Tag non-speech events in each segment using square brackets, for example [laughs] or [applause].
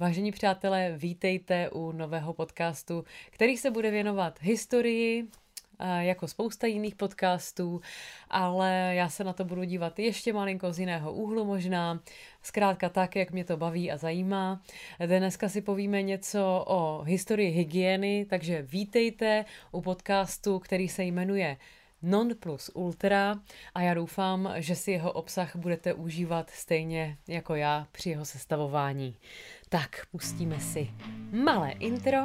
Vážení přátelé, vítejte u nového podcastu, který se bude věnovat historii, jako spousta jiných podcastů, ale já se na to budu dívat ještě malinko z jiného úhlu možná, zkrátka tak, jak mě to baví a zajímá. Dneska si povíme něco o historii hygieny, takže vítejte u podcastu, který se jmenuje Non plus ultra a já doufám, že si jeho obsah budete užívat stejně jako já při jeho sestavování. Tak pustíme si malé intro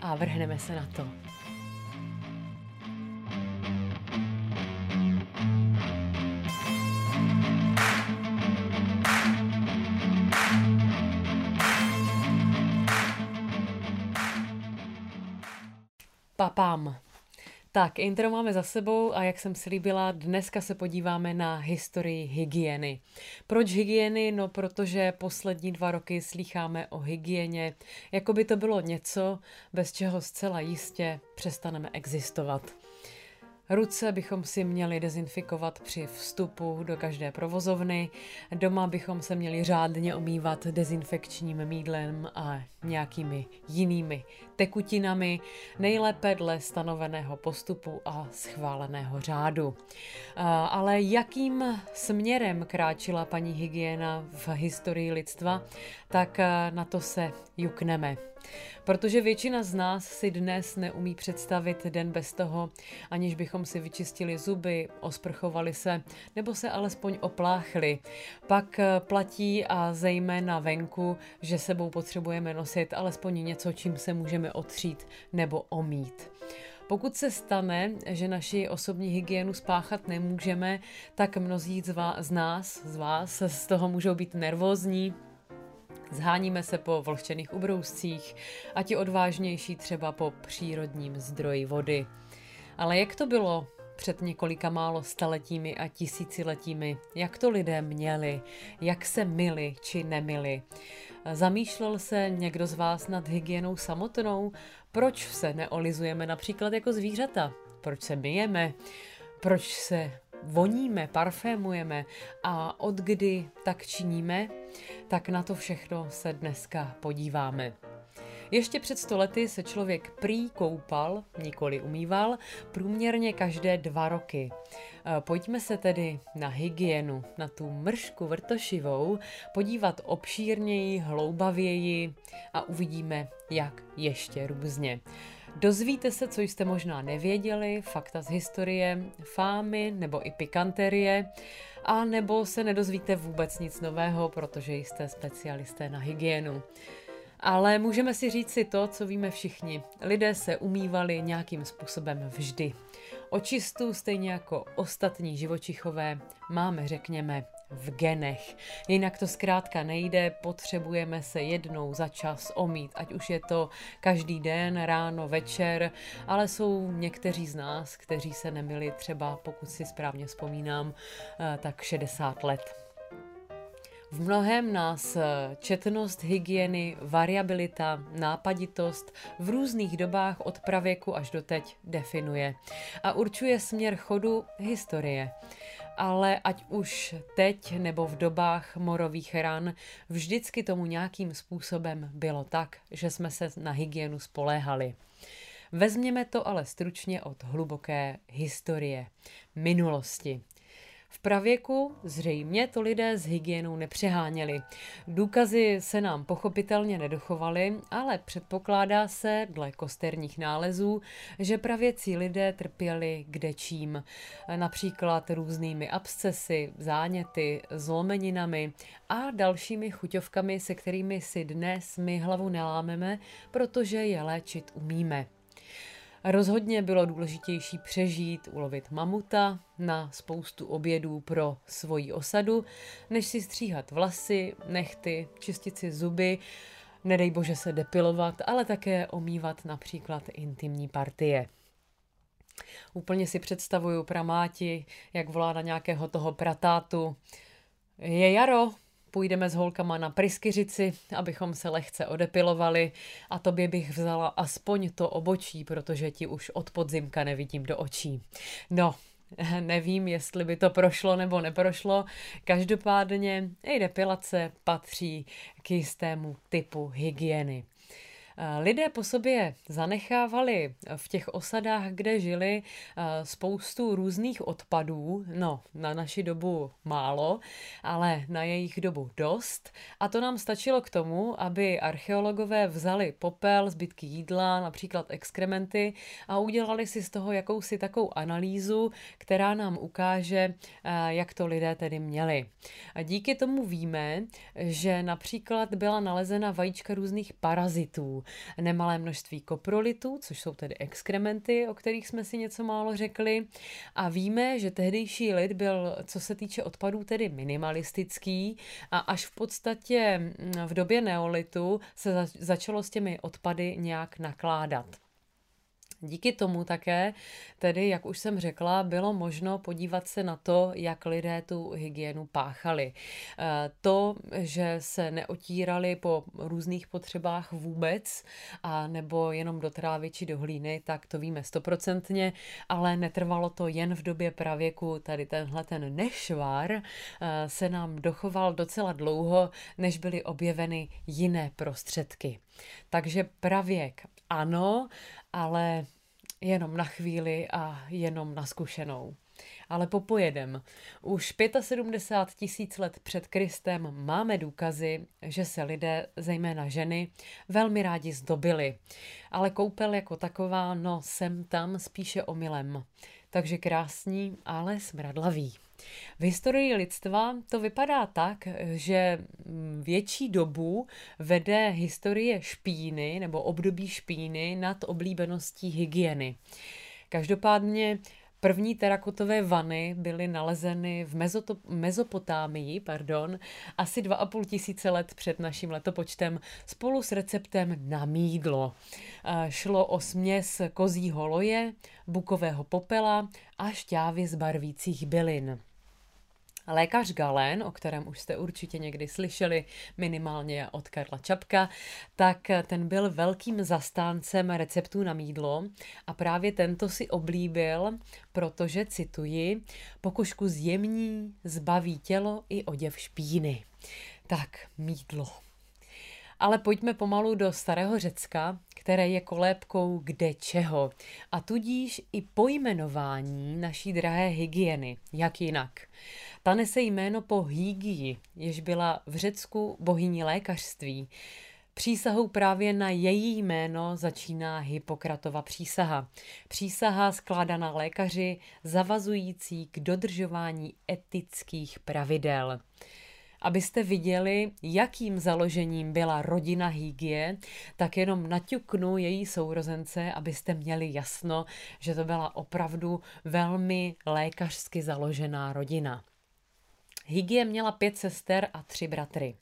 a vrhneme se na to. Papám. Tak, intro máme za sebou a jak jsem slíbila, dneska se podíváme na historii hygieny. Proč hygieny? No, protože poslední dva roky slýcháme o hygieně, jako by to bylo něco, bez čeho zcela jistě přestaneme existovat. Ruce bychom si měli dezinfikovat při vstupu do každé provozovny. Doma bychom se měli řádně omývat dezinfekčním mídlem a nějakými jinými tekutinami, nejlépe dle stanoveného postupu a schváleného řádu. Ale jakým směrem kráčila paní hygiena v historii lidstva, tak na to se jukneme. Protože většina z nás si dnes neumí představit den bez toho, aniž bychom si vyčistili zuby, osprchovali se nebo se alespoň opláchli. Pak eh, platí a zejména venku, že sebou potřebujeme nosit alespoň něco, čím se můžeme otřít nebo omít. Pokud se stane, že naši osobní hygienu spáchat nemůžeme, tak mnozí z, vás, z nás, z vás, z toho můžou být nervózní, Zháníme se po vlhčených ubrouscích a ti odvážnější třeba po přírodním zdroji vody. Ale jak to bylo před několika málo staletími a tisíciletími, jak to lidé měli, jak se mili či nemili. Zamýšlel se někdo z vás nad hygienou samotnou? Proč se neolizujeme například jako zvířata? Proč se myjeme? Proč se voníme, parfémujeme a od kdy tak činíme, tak na to všechno se dneska podíváme. Ještě před stolety se člověk prý koupal, nikoli umýval, průměrně každé dva roky. E, pojďme se tedy na hygienu, na tu mršku vrtošivou, podívat obšírněji, hloubavěji a uvidíme, jak ještě různě. Dozvíte se, co jste možná nevěděli, fakta z historie, fámy nebo i pikanterie, a nebo se nedozvíte vůbec nic nového, protože jste specialisté na hygienu. Ale můžeme si říct si to, co víme všichni. Lidé se umývali nějakým způsobem vždy. Očistu, stejně jako ostatní živočichové, máme, řekněme, v genech. Jinak to zkrátka nejde, potřebujeme se jednou za čas omít, ať už je to každý den, ráno, večer, ale jsou někteří z nás, kteří se nemili třeba, pokud si správně vzpomínám, eh, tak 60 let. V mnohem nás eh, četnost hygieny, variabilita, nápaditost v různých dobách od pravěku až do teď definuje a určuje směr chodu historie ale ať už teď nebo v dobách morových ran, vždycky tomu nějakým způsobem bylo tak, že jsme se na hygienu spoléhali. Vezměme to ale stručně od hluboké historie, minulosti. V pravěku zřejmě to lidé s hygienou nepřeháněli. Důkazy se nám pochopitelně nedochovaly, ale předpokládá se, dle kosterních nálezů, že pravěcí lidé trpěli kdečím, například různými abscesy, záněty, zlomeninami a dalšími chuťovkami, se kterými si dnes my hlavu nelámeme, protože je léčit umíme. Rozhodně bylo důležitější přežít, ulovit mamuta na spoustu obědů pro svoji osadu, než si stříhat vlasy, nechty, čistit si zuby, nedej bože se depilovat, ale také omývat například intimní partie. Úplně si představuju pramáti, jak volá na nějakého toho pratátu. Je jaro, Půjdeme s holkama na pryskyřici, abychom se lehce odepilovali a tobě bych vzala aspoň to obočí, protože ti už od podzimka nevidím do očí. No, [laughs] Nevím, jestli by to prošlo nebo neprošlo. Každopádně i depilace patří k jistému typu hygieny. Lidé po sobě zanechávali v těch osadách, kde žili, spoustu různých odpadů, no na naši dobu málo, ale na jejich dobu dost. A to nám stačilo k tomu, aby archeologové vzali popel, zbytky jídla, například exkrementy a udělali si z toho jakousi takovou analýzu, která nám ukáže, jak to lidé tedy měli. A díky tomu víme, že například byla nalezena vajíčka různých parazitů, nemalé množství koprolitů, což jsou tedy exkrementy, o kterých jsme si něco málo řekli. A víme, že tehdejší lid byl, co se týče odpadů, tedy minimalistický a až v podstatě mm, v době neolitu se začalo s těmi odpady nějak nakládat. Díky tomu také, tedy, jak už jsem řekla, bylo možno podívat se na to, jak lidé tu hygienu páchali. Eh, to, že se neotírali po různých potřebách vůbec, a nebo jenom do trávy či do hlíny, tak to víme stoprocentně, ale netrvalo to jen v době pravěku. Tady tenhle ten nešvar eh, se nám dochoval docela dlouho, než byly objeveny jiné prostředky. Takže pravěk ano, ale jenom na chvíli a jenom na zkušenou. Ale popojedem. Už 75 tisíc let před Kristem máme důkazy, že se lidé, zejména ženy, velmi rádi zdobili. Ale koupel jako taková, no sem tam spíše omylem. Takže krásní, ale smradlavý. V historii lidstva to vypadá tak, že větší dobu vede historie špíny nebo období špíny nad oblíbeností hygieny. Každopádně První terakotové vany byly nalezeny v Mezoto- Mezopotámii pardon, asi 2,5 tisíce let před naším letopočtem spolu s receptem na mídlo. Šlo o směs kozího loje, bukového popela a šťávy z barvících bylin. Lékař Galen, o kterém už jste určitě někdy slyšeli, minimálně od Karla Čapka, tak ten byl velkým zastáncem receptů na mídlo a právě tento si oblíbil, protože, cituji, pokožku zjemní, zbaví tělo i oděv špíny. Tak, mídlo. Ale pojďme pomalu do starého Řecka, které je kolébkou kde čeho. A tudíž i pojmenování naší drahé hygieny. Jak jinak? Ta nese jméno po Hygii, jež byla v Řecku bohyní lékařství. Přísahou právě na její jméno začíná Hippokratova přísaha. Přísaha skládaná lékaři, zavazující k dodržování etických pravidel. Abyste viděli, jakým založením byla rodina Hygie, tak jenom naťuknu její sourozence, abyste měli jasno, že to byla opravdu velmi lékařsky založená rodina. Hygie měla pět sester a tři bratry.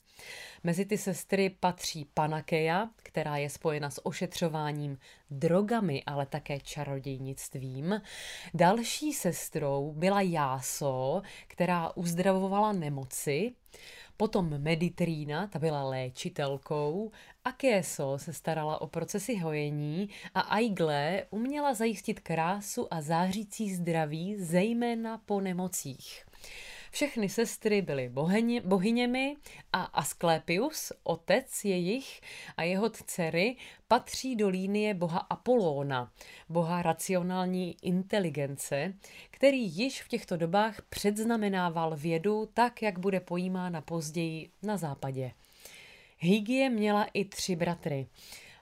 Mezi ty sestry patří Panakeja, která je spojena s ošetřováním drogami, ale také čarodějnictvím. Další sestrou byla Jáso, která uzdravovala nemoci. Potom Meditrína, ta byla léčitelkou, a Késo se starala o procesy hojení a Aigle uměla zajistit krásu a zářící zdraví, zejména po nemocích. Všechny sestry byly bohyně, bohyněmi a Asklepius, otec jejich a jeho dcery, patří do línie boha Apolóna, boha racionální inteligence, který již v těchto dobách předznamenával vědu tak, jak bude pojímána později na západě. Hygie měla i tři bratry.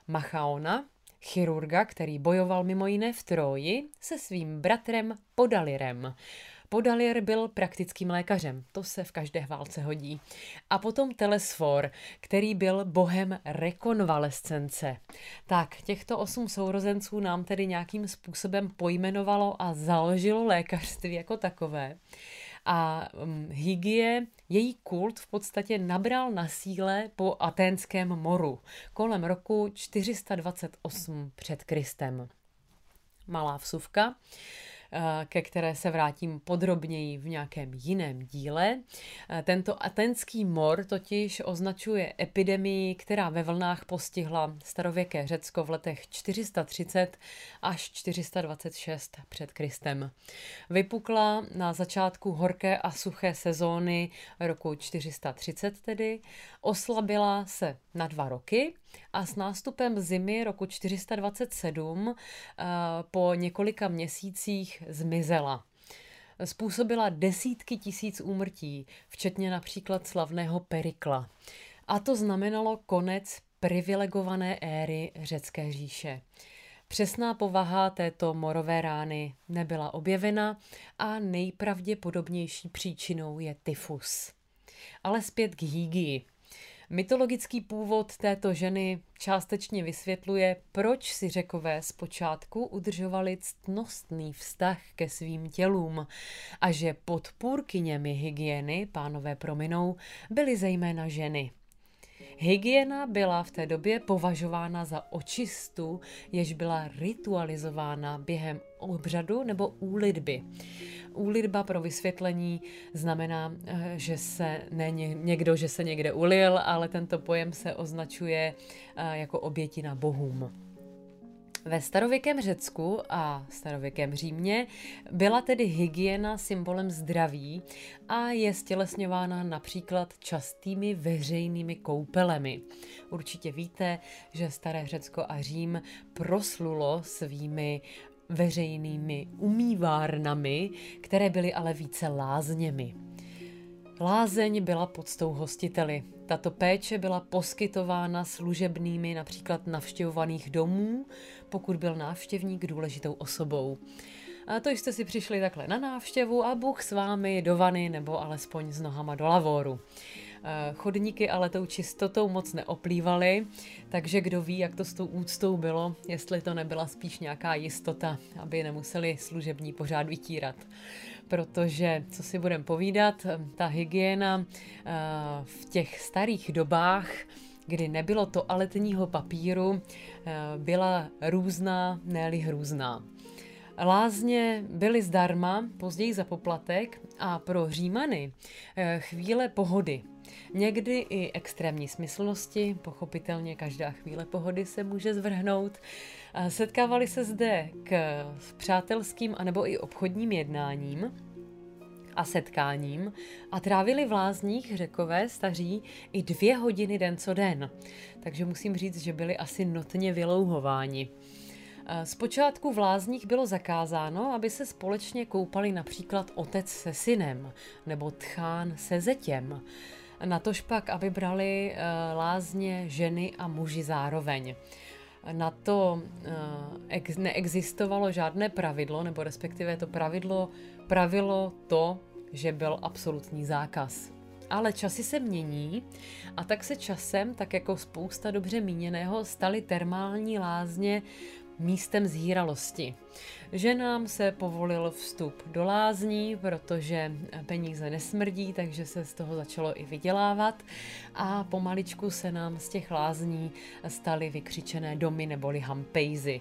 Machaona, chirurga, který bojoval mimo jiné v Troji, se svým bratrem Podalirem. Podalier byl praktickým lékařem, to se v každé válce hodí. A potom Telesfor, který byl bohem rekonvalescence. Tak, těchto osm sourozenců nám tedy nějakým způsobem pojmenovalo a založilo lékařství jako takové. A um, Hygie, její kult v podstatě nabral na síle po Aténském moru kolem roku 428 před Kristem. Malá vsuvka. Ke které se vrátím podrobněji v nějakém jiném díle. Tento atenský mor totiž označuje epidemii, která ve vlnách postihla starověké Řecko v letech 430 až 426 před Kristem. Vypukla na začátku horké a suché sezóny roku 430 tedy, oslabila se na dva roky a s nástupem zimy roku 427 eh, po několika měsících zmizela. Způsobila desítky tisíc úmrtí, včetně například slavného Perikla. A to znamenalo konec privilegované éry řecké říše. Přesná povaha této morové rány nebyla objevena a nejpravděpodobnější příčinou je tyfus. Ale zpět k hýgii. Mytologický původ této ženy částečně vysvětluje, proč si řekové zpočátku udržovali ctnostný vztah ke svým tělům a že podpůrkyněmi hygieny, pánové prominou, byly zejména ženy. Hygiena byla v té době považována za očistu, jež byla ritualizována během obřadu nebo úlitby. Úlitba pro vysvětlení znamená, eh, že se ne někdo, že se někde ulil, ale tento pojem se označuje eh, jako obětina bohům. Ve starověkém Řecku a starověkém Římě byla tedy hygiena symbolem zdraví a je stělesňována například častými veřejnými koupelemi. Určitě víte, že staré Řecko a Řím proslulo svými veřejnými umývárnami, které byly ale více lázněmi. Lázeň byla podstou hostiteli. Tato péče byla poskytována služebnými například navštěvovaných domů, pokud byl návštěvník důležitou osobou. A to jste si přišli takhle na návštěvu a Bůh s vámi do vany nebo alespoň s nohama do lavoru. Eh, chodníky ale tou čistotou moc neoplývaly, takže kdo ví, jak to s tou úctou bylo, jestli to nebyla spíš nějaká jistota, aby nemuseli služební pořád vytírat. Protože, co si budeme povídat, ta hygiena eh, v těch starých dobách kdy nebylo toaletního papíru, eh, byla různá, ne hrůzná. Lázně byly zdarma, později za poplatek a pro Římany chvíle pohody, Někdy i extrémní smyslnosti, pochopitelně každá chvíle pohody se může zvrhnout. Setkávali se zde k přátelským anebo i obchodním jednáním, a setkáním a trávili v lázních řekové staří i dvě hodiny den co den. Takže musím říct, že byli asi notně vylouhováni. Zpočátku v lázních bylo zakázáno, aby se společně koupali například otec se synem nebo tchán se zetěm. Na to špak, aby brali uh, lázně ženy a muži zároveň. Na to ex- neexistovalo žádné pravidlo, nebo respektive to pravidlo pravilo to, že byl absolutní zákaz. Ale časy se mění a tak se časem, tak jako spousta dobře míněného, staly termální lázně místem zhýralosti. Ženám se povolil vstup do lázní, protože peníze nesmrdí, takže se z toho začalo i vydělávat a pomaličku se nám z těch lázní staly vykřičené domy neboli hampejzy.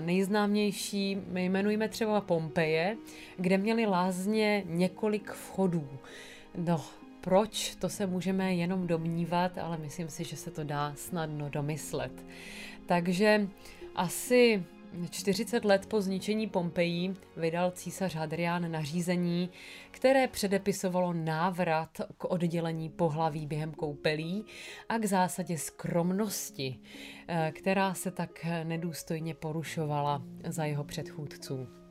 Nejznámější jmenujeme třeba Pompeje, kde měli lázně několik vchodů. No, proč, to se můžeme jenom domnívat, ale myslím si, že se to dá snadno domyslet. Takže asi 40 let po zničení Pompejí vydal císař Hadrián nařízení, které předepisovalo návrat k oddělení pohlaví během koupelí a k zásadě skromnosti, eh, která se tak nedůstojně porušovala za jeho předchůdců.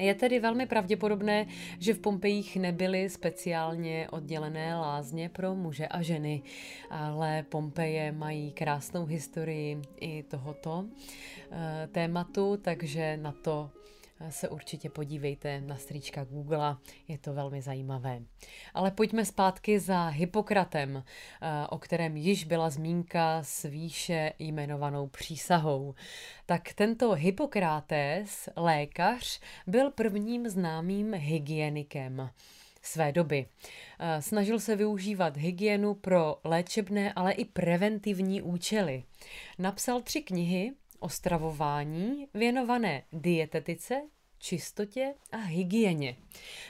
Je tedy velmi pravděpodobné, že v Pompejích nebyly speciálně oddělené lázně pro muže a ženy, ale Pompeje mají krásnou historii i tohoto eh, tématu, takže na to se určitě podívejte na stříčka Google, je to velmi zajímavé. Ale pojďme zpátky za Hippokratem, eh, o kterém již byla zmínka s výše jmenovanou přísahou. Tak tento Hippokrates, lékař, byl prvním známým hygienikem své doby. Eh, snažil se využívat hygienu pro léčebné, ale i preventivní účely. Napsal tři knihy, o stravování věnované dietetice, čistotě a hygieně,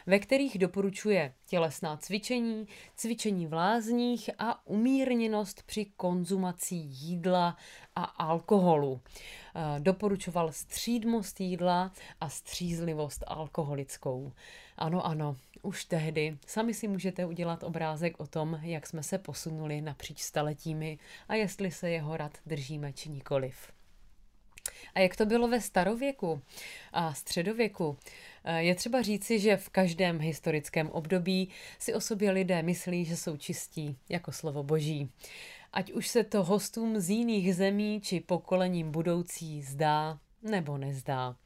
ve kterých doporučuje tělesná cvičení, cvičení v lázních a umírněnost při konzumaci jídla a alkoholu. Eh, doporučoval střídmost jídla a střízlivost alkoholickou. Ano, ano, už tehdy sami si můžete udělat obrázek o tom, jak jsme se posunuli napříč staletími a jestli se jeho rad držíme či nikoliv. A jak to bylo ve starověku a středověku? Eh, je třeba říci, že v každém historickém období si o sobě lidé myslí, že jsou čistí, jako slovo boží. Ať už se to hostům z jiných zemí či pokolením budoucí zdá nebo nezdá.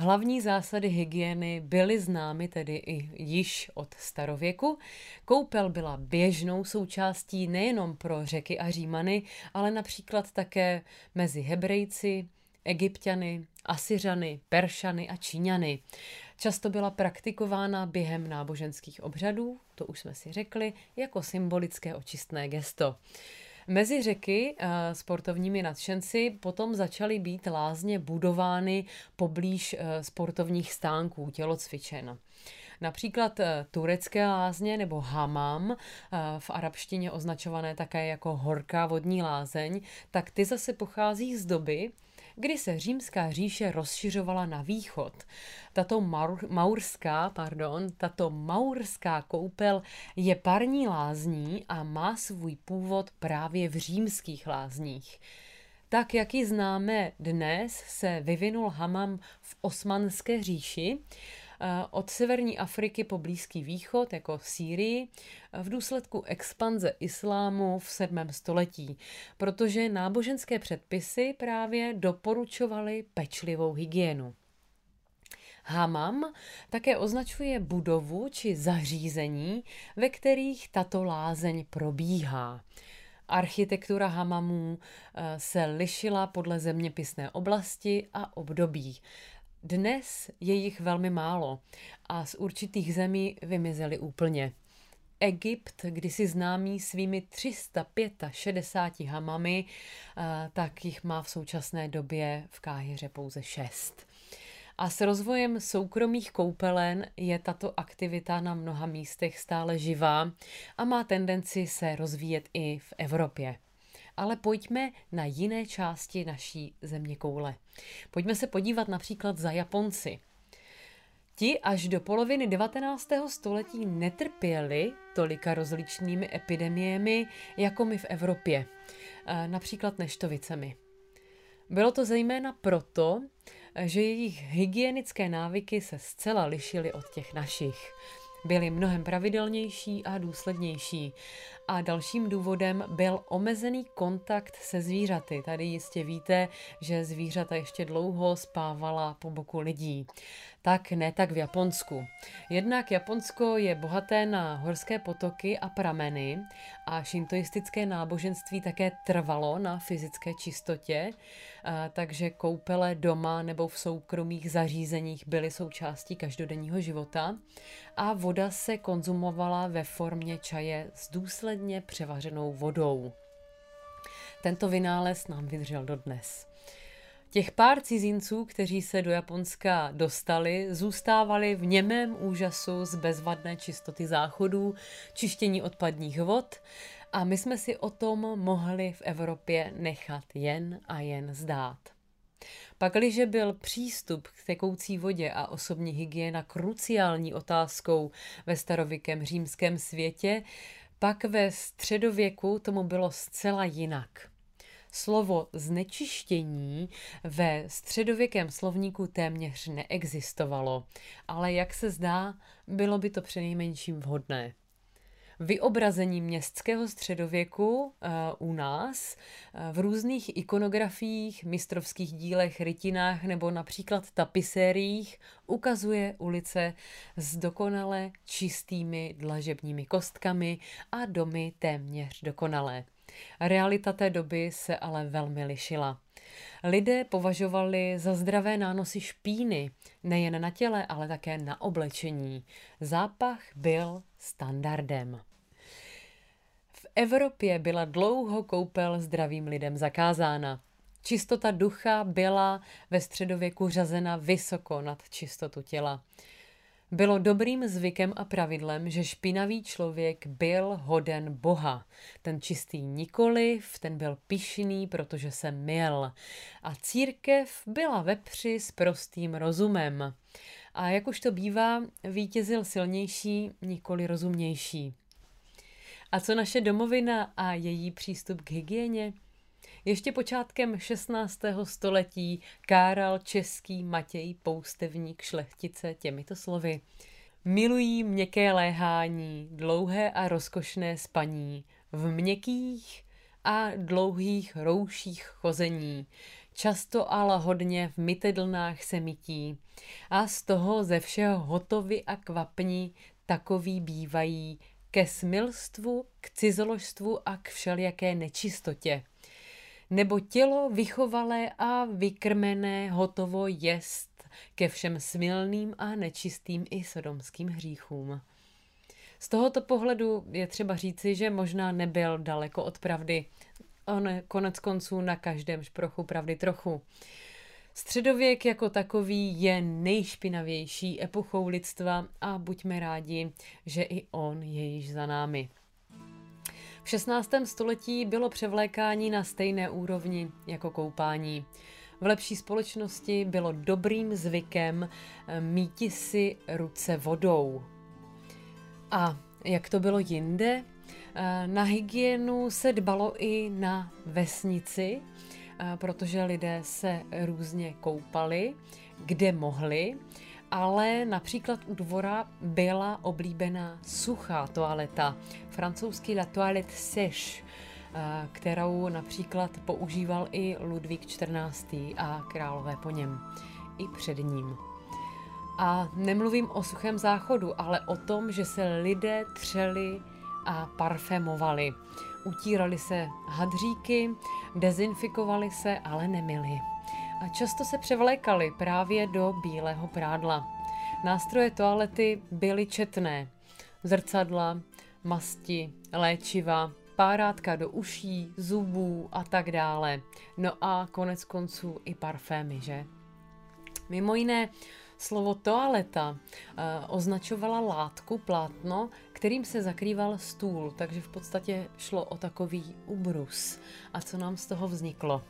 Hlavní zásady hygieny byly známy tedy i již od starověku. Koupel byla běžnou součástí nejenom pro řeky a římany, ale například také mezi Hebrejci, Egyptiany, Asyřany, Peršany a Číňany. Často byla praktikována během náboženských obřadů, to už jsme si řekli, jako symbolické očistné gesto. Mezi řeky uh, sportovními nadšenci potom začaly být lázně budovány poblíž uh, sportovních stánků, tělocvičen. Například eh, turecké lázně nebo hamam, v arabštině označované také jako horká vodní lázeň, tak ty zase pochází z doby, kdy se římská říše rozšiřovala na východ. Tato maur, maurská, pardon, tato maurská koupel je parní lázní a má svůj původ právě v římských lázních. Tak, jak ji známe dnes, se vyvinul hamam v osmanské říši, od severní Afriky po Blízký východ, jako Sýrii, eh, v důsledku expanze islámu v 7. století, protože náboženské předpisy právě doporučovaly pečlivou hygienu. Hamam také označuje budovu či zařízení, ve kterých tato lázeň probíhá. Architektura hamamů eh, se lišila podle zeměpisné oblasti a období. Dnes je jich velmi málo a z určitých zemí vymizely úplně. Egypt, kdysi známý svými 365 hamami, tak jich má v současné době v Káhyře pouze šest. A s rozvojem soukromých koupelen je tato aktivita na mnoha místech stále živá a má tendenci se rozvíjet i v Evropě ale pojďme na jiné části naší země koule. Pojďme se podívat například za Japonci. Ti až do poloviny 19. století netrpěli tolika rozličnými epidemiemi jako my v Evropě, například neštovicemi. Bylo to zejména proto, že jejich hygienické návyky se zcela lišily od těch našich byly mnohem pravidelnější a důslednější. A dalším důvodem byl omezený kontakt se zvířaty. Tady jistě víte, že zvířata ještě dlouho spávala po boku lidí tak ne tak v Japonsku. Jednak Japonsko je bohaté na horské potoky a prameny a šintoistické náboženství také trvalo na fyzické čistotě, takže koupele doma nebo v soukromých zařízeních byly součástí každodenního života a voda se konzumovala ve formě čaje s důsledně převařenou vodou. Tento vynález nám vydržel dodnes. Těch pár cizinců, kteří se do Japonska dostali, zůstávali v němém úžasu z bezvadné čistoty záchodů, čištění odpadních vod a my jsme si o tom mohli v Evropě nechat jen a jen zdát. Pakliže byl přístup k tekoucí vodě a osobní hygiena kruciální otázkou ve starověkém římském světě, pak ve středověku tomu bylo zcela jinak. Slovo znečištění ve středověkém slovníku téměř neexistovalo, ale jak se zdá, bylo by to přinejmenším vhodné. Vyobrazení městského středověku uh, u nás uh, v různých ikonografiích, mistrovských dílech, rytinách nebo například tapisériích ukazuje ulice s dokonale čistými dlažebními kostkami a domy téměř dokonalé. Realita té doby se ale velmi lišila. Lidé považovali za zdravé nánosy špíny, nejen na těle, ale také na oblečení. Zápach byl standardem. V Evropě byla dlouho koupel zdravým lidem zakázána. Čistota ducha byla ve středověku řazena vysoko nad čistotu těla. Bylo dobrým zvykem a pravidlem, že špinavý člověk byl hoden Boha. Ten čistý nikoliv, ten byl pišný, protože se mil. A církev byla vepři s prostým rozumem. A jak už to bývá, vítězil silnější, nikoli rozumnější. A co naše domovina a její přístup k hygieně? Ještě počátkem 16. století káral český Matěj Poustevník šlechtice těmito slovy. Milují měkké léhání, dlouhé a rozkošné spaní, v měkkých a dlouhých rouších chození, často a lahodně v mytedlnách se mytí a z toho ze všeho hotovi a kvapní takový bývají ke smilstvu, k cizoložstvu a k všelijaké nečistotě nebo tělo vychovalé a vykrmené hotovo jest ke všem smilným a nečistým i sodomským hříchům. Z tohoto pohledu je třeba říci, že možná nebyl daleko od pravdy. On konec konců na každém šprochu pravdy trochu. Středověk jako takový je nejšpinavější epochou lidstva a buďme rádi, že i on je již za námi. V 16. století bylo převlékání na stejné úrovni jako koupání. V lepší společnosti bylo dobrým zvykem eh, míti si ruce vodou. A jak to bylo jinde? Eh, na hygienu se dbalo i na vesnici, eh, protože lidé se různě koupali, kde mohli ale například u dvora byla oblíbená suchá toaleta, francouzský la toilette sèche, eh, kterou například používal i Ludvík XIV. a králové po něm, i před ním. A nemluvím o suchém záchodu, ale o tom, že se lidé třeli a parfémovali. Utírali se hadříky, dezinfikovali se, ale nemili a často se převlékali právě do bílého prádla. Nástroje toalety byly četné. Zrcadla, masti, léčiva, párátka do uší, zubů a tak dále. No a konec konců i parfémy, že? Mimo jiné, slovo toaleta uh, označovala látku, plátno, kterým se zakrýval stůl, takže v podstatě šlo o takový ubrus. A co nám z toho vzniklo?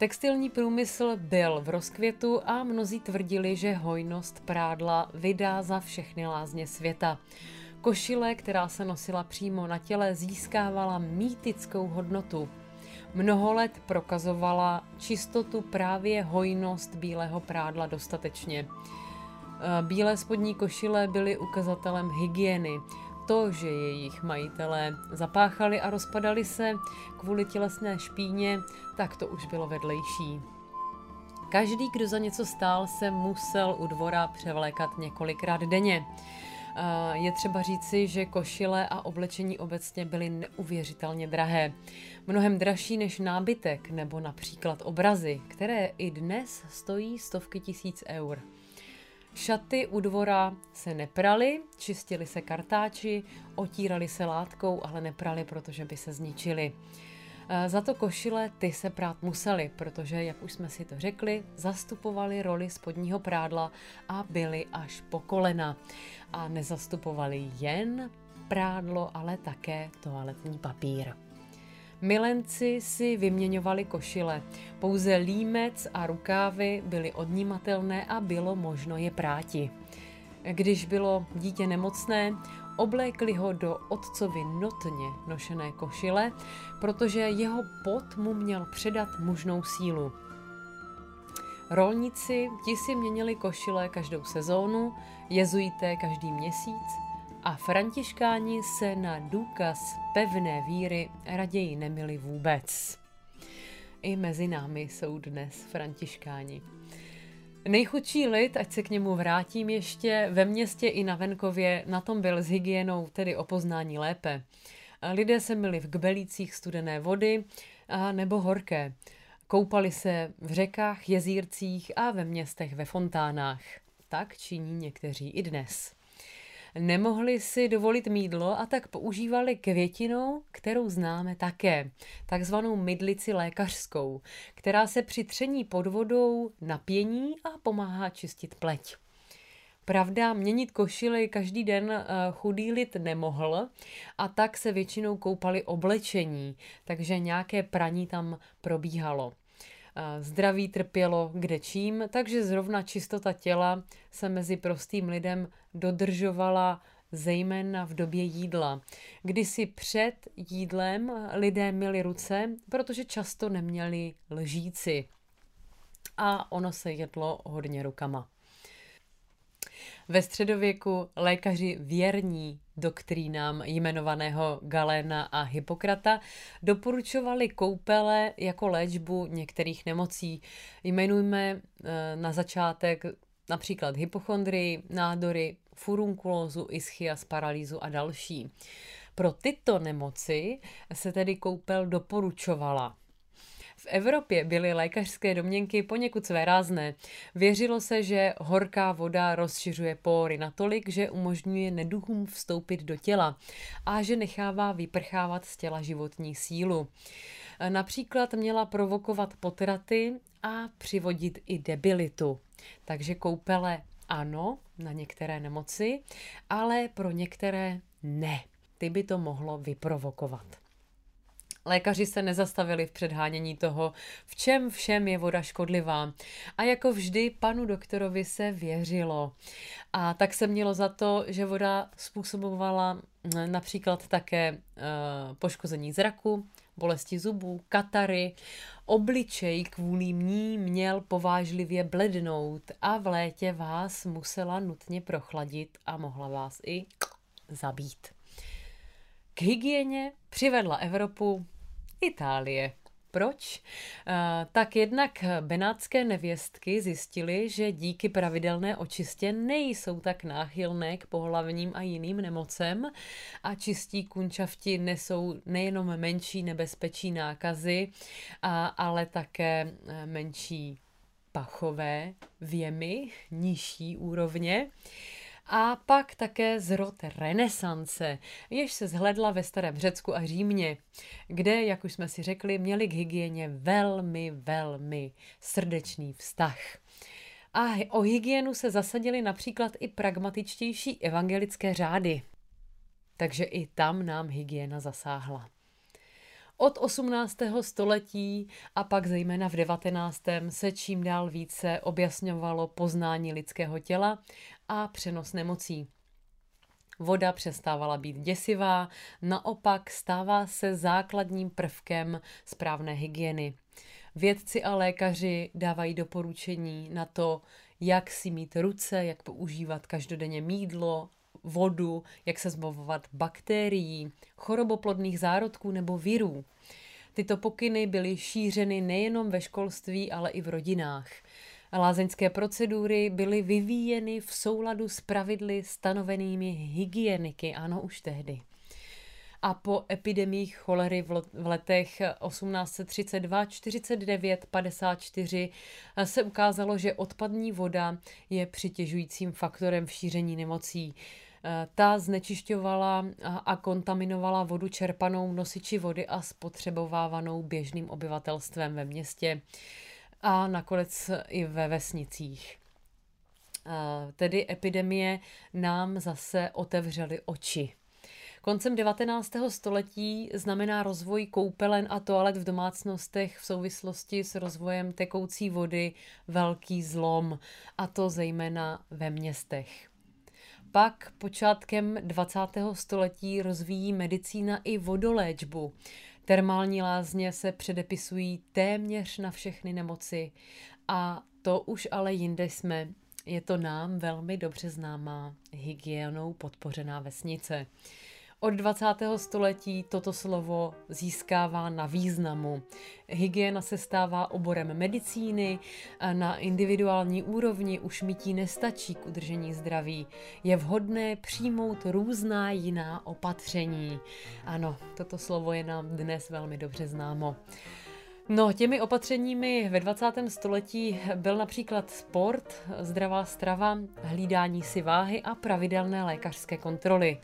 Textilní průmysl byl v rozkvětu a mnozí tvrdili, že hojnost prádla vydá za všechny lázně světa. Košile, která se nosila přímo na těle, získávala mýtickou hodnotu. Mnoho let prokazovala čistotu právě hojnost bílého prádla dostatečně. Bílé spodní košile byly ukazatelem hygieny, to, že jejich majitelé zapáchali a rozpadali se kvůli tělesné špíně, tak to už bylo vedlejší. Každý, kdo za něco stál, se musel u dvora převlékat několikrát denně. Je třeba říci, že košile a oblečení obecně byly neuvěřitelně drahé. Mnohem dražší než nábytek nebo například obrazy, které i dnes stojí stovky tisíc eur. Šaty u dvora se neprali, čistili se kartáči, otírali se látkou, ale neprali, protože by se zničili. E, za to košile ty se prát museli, protože, jak už jsme si to řekli, zastupovali roli spodního prádla a byly až po kolena. A nezastupovali jen prádlo, ale také toaletní papír. Milenci si vyměňovali košile. Pouze límec a rukávy byly odnímatelné a bylo možno je práti. Když bylo dítě nemocné, oblékli ho do otcovi notně nošené košile, protože jeho pot mu měl předat mužnou sílu. Rolníci ti si měnili košile každou sezónu, jezuité každý měsíc a františkáni se na důkaz pevné víry raději nemili vůbec. I mezi námi jsou dnes františkáni. Nejchudší lid, ať se k němu vrátím ještě, ve městě i na venkově na tom byl s hygienou, tedy o poznání lépe. Lidé se myli v kbelících studené vody a nebo horké. Koupali se v řekách, jezírcích a ve městech ve fontánách. Tak činí někteří i dnes. Nemohli si dovolit mídlo a tak používali květinu, kterou známe také, takzvanou mydlici lékařskou, která se při tření pod vodou napění a pomáhá čistit pleť. Pravda, měnit košily každý den eh, chudý lid nemohl a tak se většinou koupali oblečení, takže nějaké praní tam probíhalo. Zdraví trpělo kde čím, takže zrovna čistota těla se mezi prostým lidem dodržovala zejména v době jídla. Kdysi před jídlem lidé měli ruce, protože často neměli lžíci. A ono se jedlo hodně rukama. Ve středověku lékaři věrní doktrínám jmenovaného Galéna a Hippokrata doporučovali koupele jako léčbu některých nemocí. Jmenujme eh, na začátek například hypochondrii, nádory, furunkulózu, ischias, paralýzu a další. Pro tyto nemoci se tedy koupel doporučovala. V Evropě byly lékařské domněnky poněkud svérázné. Věřilo se, že horká voda rozšiřuje pory natolik, že umožňuje neduchům vstoupit do těla a že nechává vyprchávat z těla životní sílu. Například měla provokovat potraty a přivodit i debilitu. Takže koupele ano na některé nemoci, ale pro některé ne. Ty by to mohlo vyprovokovat. Lékaři se nezastavili v předhánění toho, v čem všem je voda škodlivá. A jako vždy panu doktorovi se věřilo. A tak se mělo za to, že voda způsobovala hm, například také uh, poškození zraku, bolesti zubů, katary. Obličej kvůli ní měl povážlivě blednout a v létě vás musela nutně prochladit a mohla vás i zabít. K hygieně přivedla Evropu Itálie. Proč? Uh, tak jednak benátské nevěstky zjistily, že díky pravidelné očistě nejsou tak náchylné k pohlavním a jiným nemocem a čistí kunčavti nesou nejenom menší nebezpečí nákazy, ale také e, menší pachové věmy, nižší úrovně. A pak také zrod renesance, jež se zhledla ve starém Řecku a Římě, kde, jak už jsme si řekli, měli k hygieně velmi, velmi srdečný vztah. A o hygienu se zasadili například i pragmatičtější evangelické řády. Takže i tam nám hygiena zasáhla. Od 18. století a pak zejména v 19. se čím dál více objasňovalo poznání lidského těla a přenos nemocí. Voda přestávala být děsivá, naopak stává se základním prvkem správné hygieny. Vědci a lékaři dávají doporučení na to, jak si mít ruce, jak používat každodenně mídlo, vodu, jak se zbavovat bakterií, choroboplodných zárodků nebo virů. Tyto pokyny byly šířeny nejenom ve školství, ale i v rodinách. Lázeňské procedury byly vyvíjeny v souladu s pravidly stanovenými hygieniky, ano už tehdy. A po epidemích cholery v letech 1832, 49, 54 se ukázalo, že odpadní voda je přitěžujícím faktorem v šíření nemocí. Ta znečišťovala a kontaminovala vodu čerpanou nosiči vody a spotřebovávanou běžným obyvatelstvem ve městě a nakonec i ve vesnicích. Tedy epidemie nám zase otevřely oči. Koncem 19. století znamená rozvoj koupelen a toalet v domácnostech v souvislosti s rozvojem tekoucí vody velký zlom, a to zejména ve městech. Pak počátkem 20. století rozvíjí medicína i vodoléčbu. Termální lázně se předepisují téměř na všechny nemoci a to už ale jinde jsme. Je to nám velmi dobře známá hygienou podpořená vesnice. Od 20. století toto slovo získává na významu. Hygiena se stává oborem medicíny, na individuální úrovni už mytí nestačí k udržení zdraví. Je vhodné přijmout různá jiná opatření. Ano, toto slovo je nám dnes velmi dobře známo. No, těmi opatřeními ve 20. století byl například sport, zdravá strava, hlídání si váhy a pravidelné lékařské kontroly.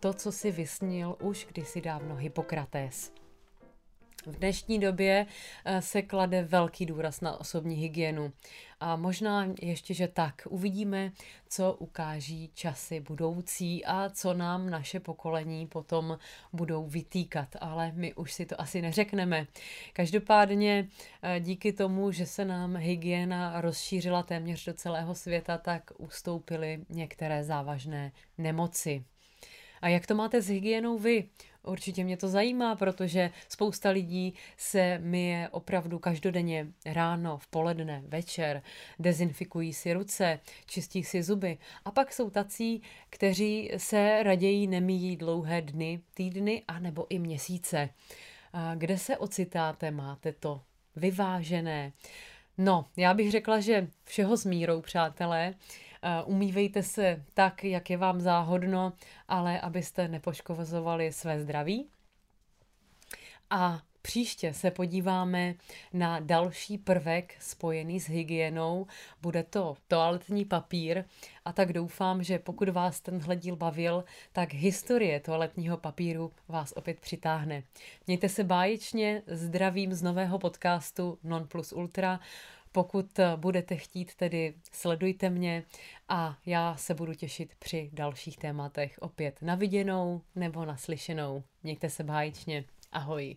To, co si vysnil už kdysi dávno Hippokrates. V dnešní době eh, se klade velký důraz na osobní hygienu. A možná ještě, že tak. Uvidíme, co ukáží časy budoucí a co nám naše pokolení potom budou vytýkat. Ale my už si to asi neřekneme. Každopádně eh, díky tomu, že se nám hygiena rozšířila téměř do celého světa, tak ustoupily některé závažné nemoci. A jak to máte s hygienou vy? Určitě mě to zajímá, protože spousta lidí se myje opravdu každodenně ráno, v poledne, večer, dezinfikují si ruce, čistí si zuby. A pak jsou tací, kteří se raději nemíjí dlouhé dny, týdny a nebo i měsíce. A kde se ocitáte? Máte to vyvážené? No, já bych řekla, že všeho s mírou, přátelé. Eh, umývejte se tak, jak je vám záhodno, ale abyste nepoškozovali své zdraví. A Příště se podíváme na další prvek spojený s hygienou. Bude to toaletní papír a tak doufám, že pokud vás tenhle díl bavil, tak historie toaletního papíru vás opět přitáhne. Mějte se báječně, zdravím z nového podcastu Non Plus Ultra. Pokud eh, budete chtít, tedy sledujte mě a já se budu těšit při dalších tématech opět na viděnou nebo naslyšenou. Mějte se báječně. Ahoj.